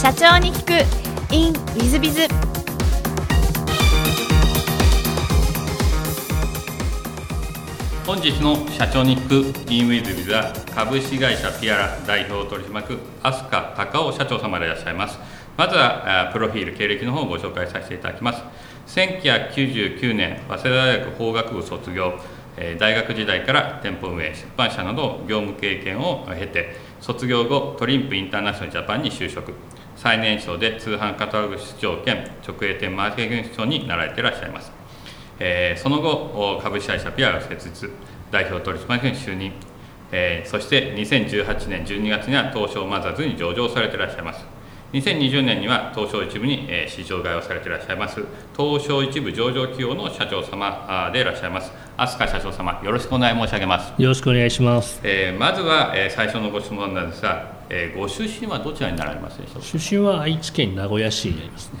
社長に聞く。In ウィズビズ本日の社長に聞く。In ウィズビズは株式会社ピアラ代表取締役飛鳥隆夫社長様でいらっしゃいます。まずはプロフィール経歴の方をご紹介させていただきます。1999年早稲田大学法学部卒業。大学時代から店舗運営出版社など業務経験を経て卒業後トリンプインターナショナルジャパンに就職。最年少で通販カタログ室長兼直営店マーケティング室長になられていらっしゃいます、えーその後お株式会社ピアが設立。代表取締役に就任、えーそして2018年12月には東証マザーズに上場されていらっしゃいます。2020年には東証一部に、えー市場買いをされていらっしゃいます。東証一部上場企業の社長様でいらっしゃいます。飛鳥社長様よろしくお願い申し上げます、よろしくお願いします。えーまずは、えー最初のご質問なんですが、えーご出身はどちらになられますでしょうか？出身は愛知県名古屋市になりますね。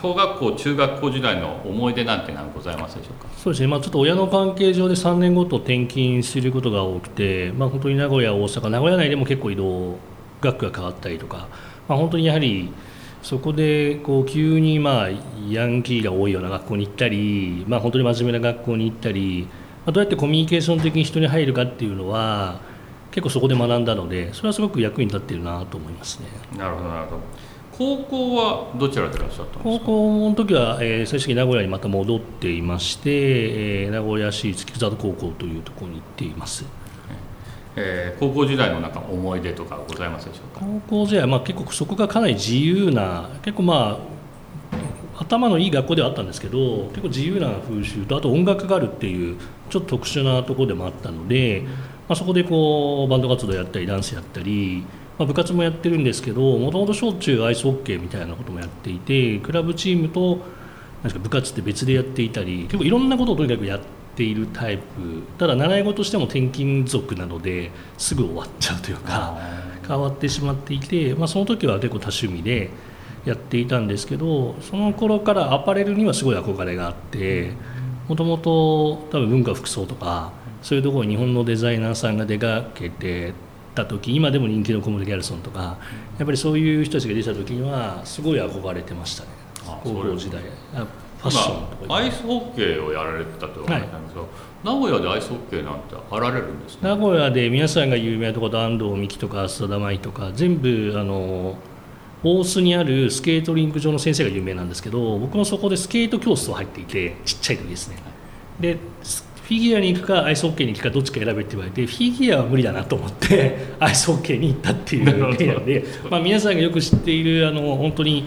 小学校中学校時代の思い出なんて何ございますでしょうか？そうですね、まあ、ちょっと親の関係上で3年ごと転勤することが多くて、まあ、本当に名古屋、大阪、名古屋内でも結構移動、学区が変わったりとか、まあ、本当にやはりそこでこう急にまあヤンキーが多いような学校に行ったり、まあ、本当に真面目な学校に行ったり、まあ、どうやってコミュニケーション的に人に入るかっていうのは、結構そこで学んだので、それはすごく役に立っているなと思いますね。なるほどなるほど。高校はどちらでいらっしゃったんですか？高校の時は、えー最終的に名古屋にまた戻っていまして、えー名古屋市立木里高校というところに行っています。えー高校時代のなんか思い出とかございますでしょうか？高校時代は、まあ、結構そこがかなり自由な結構まあ頭のいい学校ではあったんですけど結構自由な風習とあと音楽があるっていうちょっと特殊なところでもあったので、まあ、そこでこうバンド活動やったりダンスやったり、まあ、部活もやってるんですけどもともと小中アイスホッケーみたいなこともやっていてクラブチームとなんか部活って別でやっていたり結構いろんなことをとにかくやっているタイプただ習い事としても転勤族なのですぐ終わっちゃうというか。変わってしまっていて、まあ、その時は結構多趣味でやっていたんですけどその頃からアパレルにはすごい憧れがあってもともと多分文化服装とかそういうところに日本のデザイナーさんが出かけてた時今でも人気のコムデ・ギャルソンとかやっぱりそういう人たちが出た時にはすごい憧れてましたね。あ高校時代。あファッションとか。今アイスホッケーをやられてたとお話なんですけど、名古屋でアイスホッケーなんてあられるんですね。名古屋で皆さんが有名なところ安藤美希とか浅田舞とか全部あの大須にあるスケートリンク場の先生が有名なんですけど僕もそこでスケート教室を入っていてちっちゃい時ですね。でスフィギュアに行くかアイスホッケーに行くかどっちか選べって言われてフィギュアは無理だなと思って アイスホッケーに行ったっていうなるほど。例なんで、まあ、皆さんがよく知っているあの本当に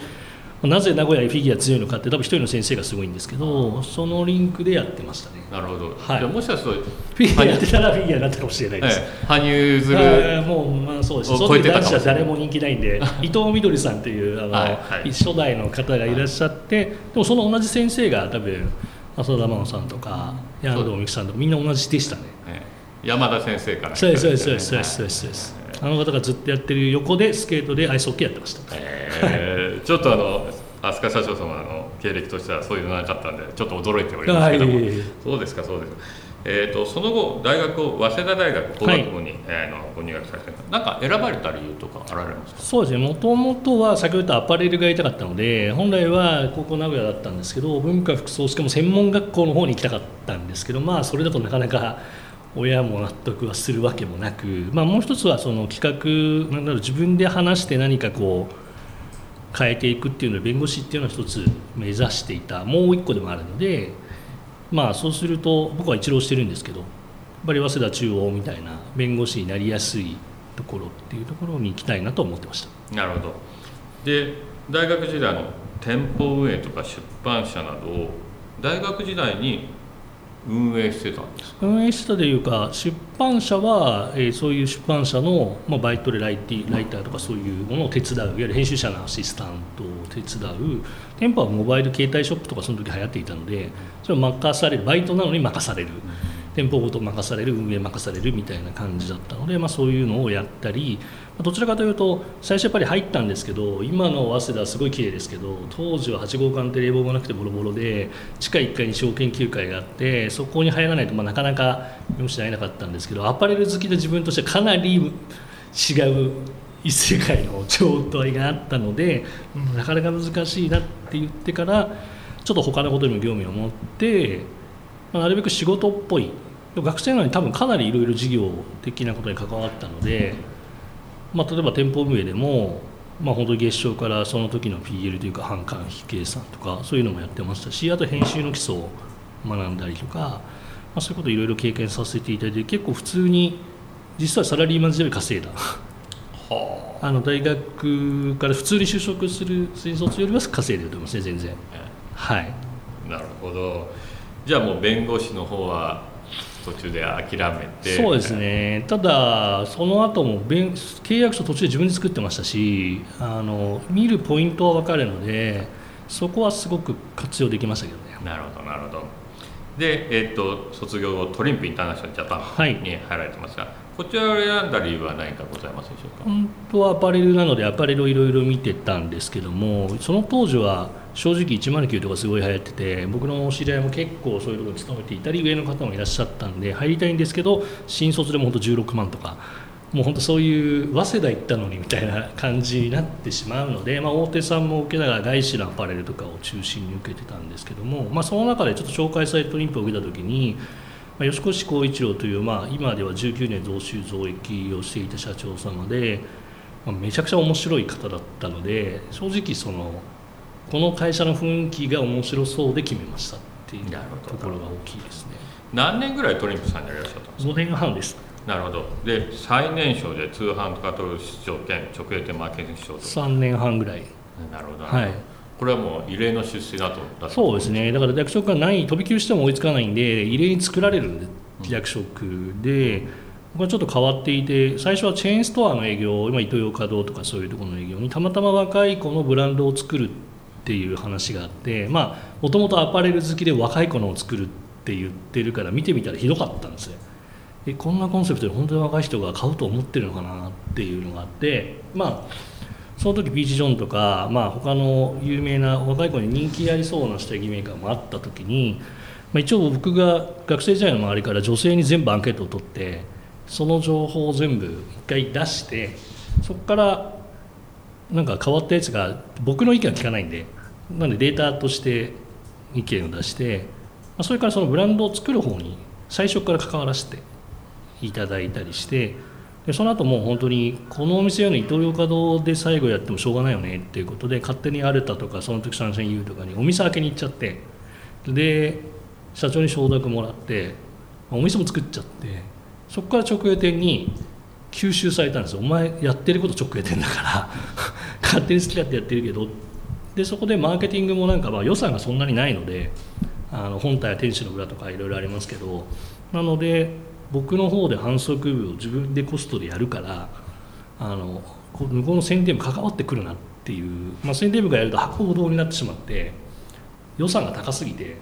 なぜ名古屋にフィギュア強いのかって多分一人の先生がすごいんですけどそのリンクでやってましたね。なるほど、はい。もしかすると、フィギュアやってたらフィギュアになったかもしれないです、ええ羽生結あもうまあそうです。をその時男子は誰も人気ないんで 伊藤みどりさんというあの、はいはい。初代の方がいらっしゃってでもその同じ先生が多分浅田真央さんとか安藤美樹さんとかみんな同じでしたね。ええ。山田先生からそうですそうですそうですそうですあの方がずっとやってる横でスケートでアイスホッケーやってました。えーちょっとあの飛鳥社長様の経歴としてはそういうのなかったんでちょっと驚いておりますけども、はい。そうですかそうですか、えー、とその後大学を早稲田大学工学部に、えーのご入学されてなんか選ばれた理由とかあられますか？そうですね。もともとは先ほど言ったアパレルがやりたかったので本来は高校名古屋だったんですけど文化服装しかも専門学校の方に行きたかったんですけどまあそれだとなかなか親も納得はするわけもなく、まあ、もう一つはその企画なんだろう自分で話して何かこう変えていくっていうのを弁護士っていうのを一つ目指していたもう一個でもあるのでまあそうすると僕は一浪してるんですけどやっぱり早稲田中央みたいな弁護士になりやすいところっていうところに行きたいなと思ってました。なるほどで大学時代の店舗運営とか出版社などを大学時代に運営してたんですか？運営したというか出版社は、えーそういう出版社の、まあ、バイトでライティライターとかそういうものを手伝ういわゆる編集者のアシスタントを手伝う。店舗はモバイル携帯ショップとかその時流行っていたのでそれを任されるバイトなのに任される。店舗ごと任される運営任されるみたいな感じだったので、まあ、そういうのをやったりまあどちらかというと最初やっぱり入ったんですけど今の早稲田はすごい綺麗ですけど当時は8号館って冷房もなくてボロボロで地下1階に小研究会があってそこに入らないとまあなかなか用紙に会えなかったんですけどアパレル好きで自分としてはかなり違う異世界の状態があったので、なかなか難しいなって言ってからちょっと他のことにも興味を持って、まあなるべく仕事っぽい学生なのに多分かなりいろいろ事業的なことに関わったので、まあ、例えば店舗運営でも、まあ、本当に月賞からその時の PL というか販管費計算とかそういうのもやってましたしあと編集の基礎を学んだりとか、まあ、そういうことをいろいろ経験させていただいて結構普通に実はサラリーマン時代稼いだ。はあ。の大学から普通に就職する新卒よりは稼いでると思いますね全然。はい。あなるほど。じゃあもう弁護士の方は途中で諦めて。そうですね。ただその後も弁契約書途中で自分で作ってましたしあの見るポイントは分かるのでそこはすごく活用できましたけどね。なるほどなるほど。で、えっと卒業後トリンプインターナショナルジャパはい。ンに入られてますが、こちらを選んだ理由は何かございますでしょうか、本当はアパレルなのでアパレルをいろいろ見てたんですけどもその当時は正直109とかすごい流行ってて僕の知り合いも結構そういうところに勤めていたり上の方もいらっしゃったんで入りたいんですけど新卒でも本当16万とかもう本当そういう早稲田行ったのにみたいな感じになってしまうので、まあ、大手さんも受けながら外資のアパレルとかを中心に受けてたんですけども、まあ、その中でちょっと紹介されたトリンプを受けた時にまあ、吉越光一郎という、まあ、今では19年増収増益をしていた社長様で、まあ、めちゃくちゃ面白い方だったので正直そのこの会社の雰囲気が面白そうで決めましたっていうところが大きいですね。何年ぐらいトリンプさんにいらっしゃったんですか？5年半です。なるほど。で最年少で通販カトログ市長兼直営店マーケティング市長と3年半ぐらい。なるほど、はい。これはもう異例の出世だとそうですね。だから役職がない飛び級しても追いつかないんで異例に作られるんで役職で僕はちょっと変わっていて最初はチェーンストアの営業今イトーヨーカドーとかそういうところの営業にたまたま若い子のブランドを作るっていう話があってまあもともとアパレル好きで若い子のを作るって言ってるから見てみたらひどかったんですよ。えこんなコンセプトで本当に若い人が買うと思ってるのかなっていうのがあってまあその時ピーチ・ジョンとか、まあ、他の有名な若い子に人気ありそうな下着メーカーもあった時に、まあ、一応僕が学生時代の周りから女性に全部アンケートを取ってその情報を全部一回出してそこからなんか変わったやつが僕の意見は聞かないんでなんでデータとして意見を出して、それからそのブランドを作る方に最初から関わらせていただいたりしてでその後もう本当にこのお店やのイトーヨーカドーで最後やってもしょうがないよねっていうことで勝手にアルタとかその時サンシャイン U とかにお店開けに行っちゃってで社長に承諾もらってお店も作っちゃってそこから直営店に吸収されたんですよ。お前やってること直営店だから 勝手に好き勝手やってるけどってでそこでマーケティングもなんかまあ予算がそんなにないのであの本体や店主の裏とかいろいろありますけどなので僕の方で反則部を自分でコストでやるからあの向こうの宣伝部関わってくるなっていう、まあ、宣伝部がやると箱ほどになってしまって予算が高すぎて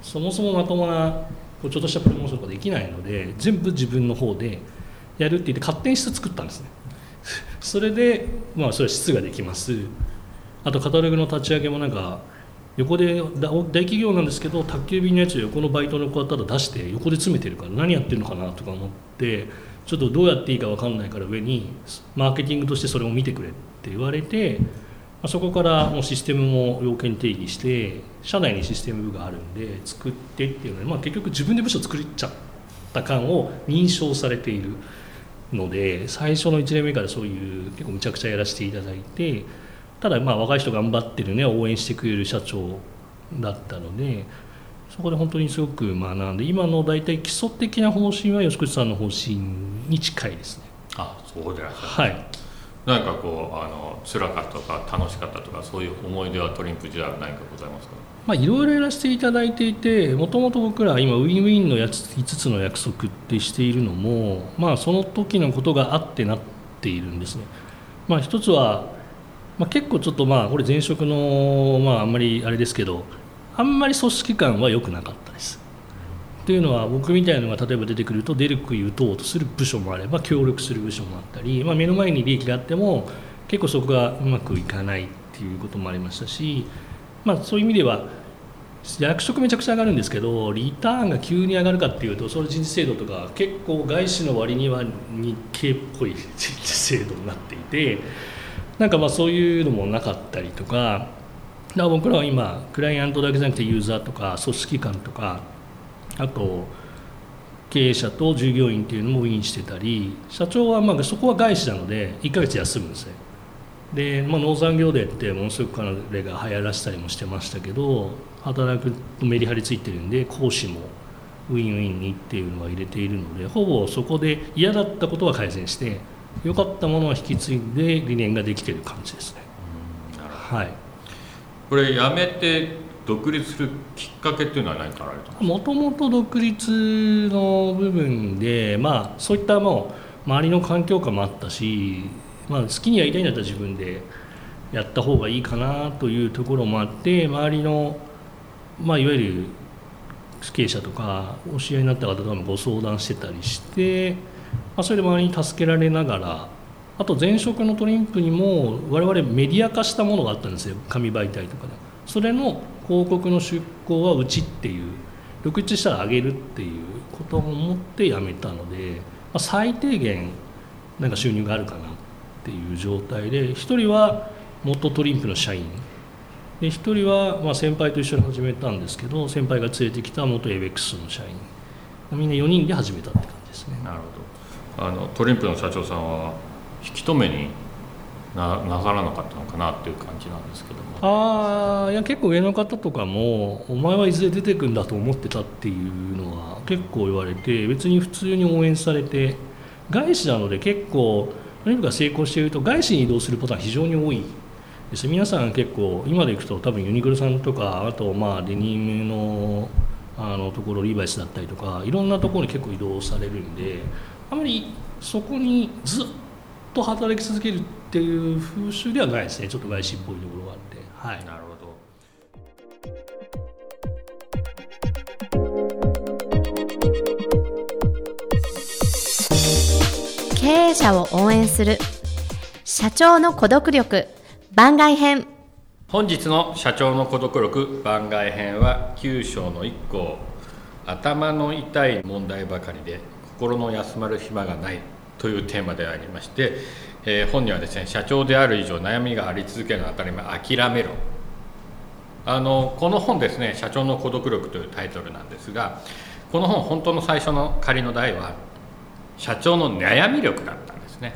そもそもまともなこうちょっとしたプロモーションができないので全部自分の方でやるって言って勝手に室作ったんですね。それでまあそれは室ができます。あとカタログの立ち上げもなんか横で大企業なんですけど宅急便のやつを横のバイトの子がただ出して横で詰めてるから何やってるのかなとか思ってちょっとどうやっていいか分かんないから上にマーケティングとしてそれを見てくれって言われてまあそこからもうシステムも要件定義して社内にシステム部があるんで作ってっていうので、まあ、結局自分で部署作っちゃった感を認証されているので最初の1年目からそういう結構むちゃくちゃやらせていただいてただまあ若い人頑張ってるね応援してくれる社長だったのでそこで本当にすごく学んで今の大体基礎的な方針は吉口さんの方針に近いですね。あそうでいらっしゃるはい。何かこうあの辛かったとか楽しかったとかそういう思い出はトリンプ時代は何かございますか？まあいろいろやらせていただいていてもともと僕ら今ウィンウィンのやつ5つの約束ってしているのもまあその時のことがあってなっているんですね。まあ一つは、まあ、結構ちょっとまあこれ前職のまああんまりあれですけどあんまり組織感は良くなかったです。っていうのは僕みたいなのが例えば出てくると出る杭打とうとする部署もあれば協力する部署もあったり、まあ、目の前に利益があっても結構そこがうまくいかないっていうこともありましたし、まあ、そういう意味では役職めちゃくちゃ上がるんですけどリターンが急に上がるかっていうとその人事制度とか結構外資の割には日系っぽい人事制度になっていてなんかまあそういうのもなかったりとかだから僕らは今クライアントだけじゃなくてユーザーとか組織間とかあと経営者と従業員っていうのもウィンしてたり社長はまあそこは外資なので1ヶ月休むんですねで、まあ、農産業デーってものすごく彼が流行らせたりもしてましたけど働くとメリハリついてるんで講師もウィンウィンにっていうのは入れているのでほぼそこで嫌だったことは改善して良かったものは引き継いで理念ができてる感じですね。はい、これやめて独立するきっかけっていうのは何かあられたもともと独立の部分で、まあ、そういったもう周りの環境下もあったしまあ、好きにやりたいんだったら自分でやった方がいいかなというところもあって周りの、まあ、いわゆる経営者とかお知り合いになった方とかもご相談してたりして、まあ、それで周りに助けられながらあと前職のトリンプにも我々メディア化したものがあったんですよ。紙媒体とかで。それの広告の出向はうちっていう。独立したらあげるっていうことを思って辞めたので、ま、最低限なんか収入があるかなっていう状態で1人は元トリンプの社員。で1人はま先輩と一緒に始めたんですけど先輩が連れてきた元エベックスの社員。みんな4人で始めたって感じですね。なるほど。あのトリンプの社長さんは引き止めにななさらなかったのかなっていう感じなんですけども。ああいや結構上の方とかもお前はいずれ出てくんだと思ってたっていうのは結構言われて別に普通に応援されて外資なので結構何か成功していると外資に移動することは非常に多いです。皆さん結構今でいくと多分ユニクロさんとかあとまあデニムのあのところリーバイスだったりとかいろんなところに結構移動されるんであまりそこにずっと働き続けるっていう風習ではないですね。ちょっと外資っぽいところがあって。はい、なるほど。経営者を応援する。社長の孤独力番外編。本日の社長の孤独力番外編は9章の1項頭の痛い問題ばかりで心の休まる暇がないというテーマでありまして、えー、本にはですね社長である以上悩みがあり続けるのは当たり前諦めろ。あのこの本ですね「社長の孤独力」というタイトルなんですがこの本本当の最初の仮の題は社長の悩み力だったんですね。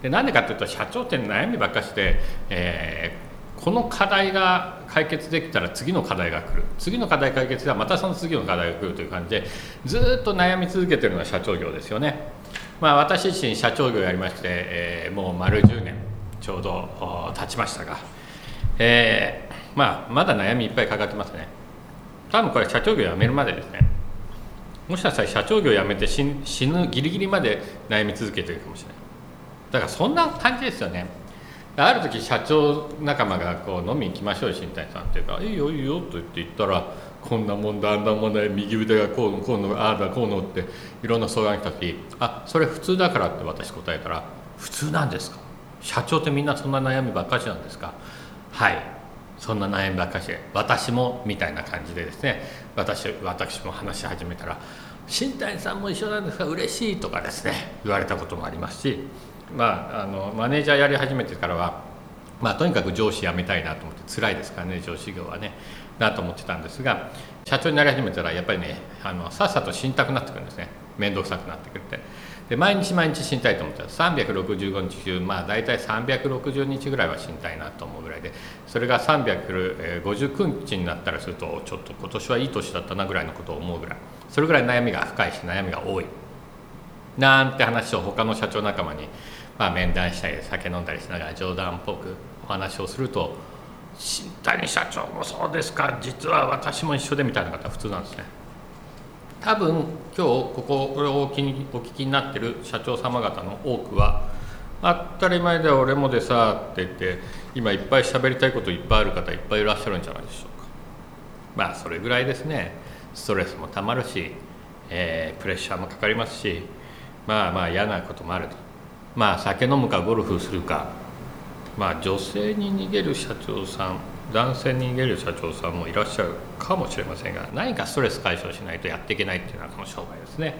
でなんでかっていうと社長って悩みばっかして、えー、この課題が解決できたら次の課題が来る。次の課題解決ではまたその次の課題が来るという感じでずっと悩み続けてるのは社長業ですよね。まあ私自身社長業やりまして、えー、もう丸10年ちょうど経ちましたが、えー、まあまだ悩みいっぱいかかってますね。多分これ社長業辞めるまでですね。もしかしたら社長業辞めて死ぬギリギリまで悩み続けてるかもしれない。だからそんな感じですよね。ある時社長仲間がこう飲みに行きましょう新谷さんっていうか「いいよいいよ」と言って言ったら「こんな問題あんな問題右腕がこうのこうのああだこうの」っていろんな相談来た時「あそれ普通だから」って私答えたら「普通なんですか？社長ってみんなそんな悩みばっかしなんですか?」はいそんな悩みばっかしで私もみたいな感じでですね私私も話し始めたら「新谷さんも一緒なんですか？嬉しい」とかですね言われたこともありますし、まあ、あのマネージャーやり始めてからは、まあ、とにかく上司辞めたいなと思って辛いですからね上司業はねなと思ってたんですが社長になり始めたらやっぱりねあのさっさと死にたくなってくるんですね。面倒くさくなってくるって。で毎日毎日死にたいと思った。ら365日中まあ大体360日ぐらいは死にたいなと思うぐらいでそれが359日になったらするとちょっと今年はいい年だったなぐらいのことを思うぐらい。それぐらい悩みが深いし悩みが多い。なんて話を他の社長仲間に、まあ、面談したり酒飲んだりしながら冗談っぽくお話をすると「新谷社長もそうですか実は私も一緒で」みたいな方は普通なんですね。多分今日ここをお聞きお聞きになってる社長様方の多くは当たり前で俺もでさって言って今いっぱい喋りたいこといっぱいある方いっぱいいらっしゃるんじゃないでしょうか。まあそれぐらいですね。ストレスもたまるし、えー、プレッシャーもかかりますしまあまあ嫌なこともあると。まあ酒飲むかゴルフするか。まあ女性に逃げる社長さん男性に逃げる社長さんもいらっしゃるかもしれませんが何かストレス解消しないとやっていけないっていうのはこの商売ですね、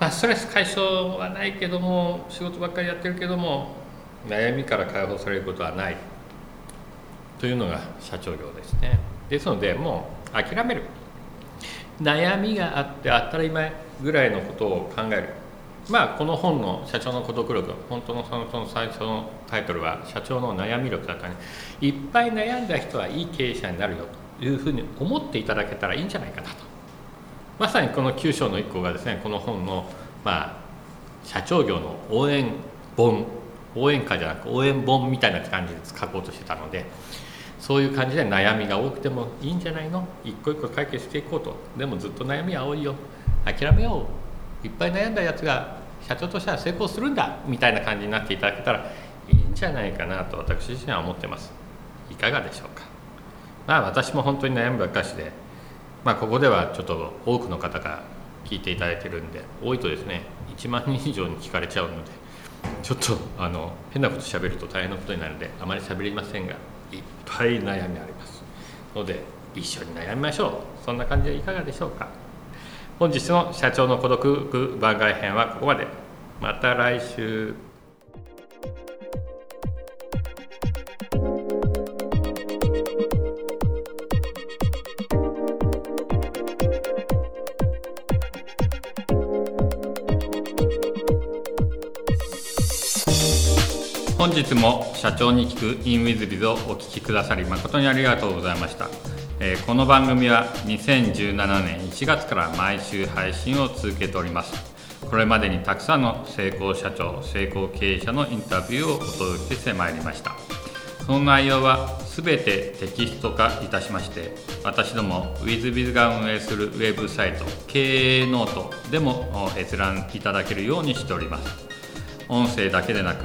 まあ、ストレス解消はないけども仕事ばっかりやってるけども悩みから解放されることはない。というのが社長業ですね。ですのでもう諦める。悩みがあって当たり前ぐらいのことを考える。まあこの本の社長の孤独力本当のそのその最初のタイトルは社長の悩み力だったねいっぱい悩んだ人はいい経営者になるよというふうに思っていただけたらいいんじゃないかなと。まさにこの9章の1個がですねこの本のまあ社長業の応援本応援歌じゃなく応援本みたいな感じで書こうとしてたのでそういう感じで悩みが多くてもいいんじゃないの？一個一個解決していこうと。でもずっと悩みは多いよ。諦めよう。いっぱい悩んだやつが社長としては成功するんだみたいな感じになっていただけたらいいんじゃないかなと私自身は思ってます。いかがでしょうか。まあ私も本当に悩むばっかしでまあここではちょっと多くの方が聞いていただいてるんで多いとですね1万人以上に聞かれちゃうのでちょっとあの変なこと喋ると大変なことになるんであまり喋りませんがいっぱい悩みあります。ので一緒に悩みましょう。そんな感じでいかがでしょうか。本日の社長の孤独番外編はここまで。また来週。本日も社長に聞く InWithBiz をお聞きくださり誠にありがとうございました、えーこの番組は2017年1月から毎週配信を続けております。これまでにたくさんの成功社長成功経営者のインタビューをお届けしてまいりました。その内容は全てテキスト化いたしまして私ども WithBiz が運営するウェブサイト経営ノートでも閲覧いただけるようにしております。音声だけでなく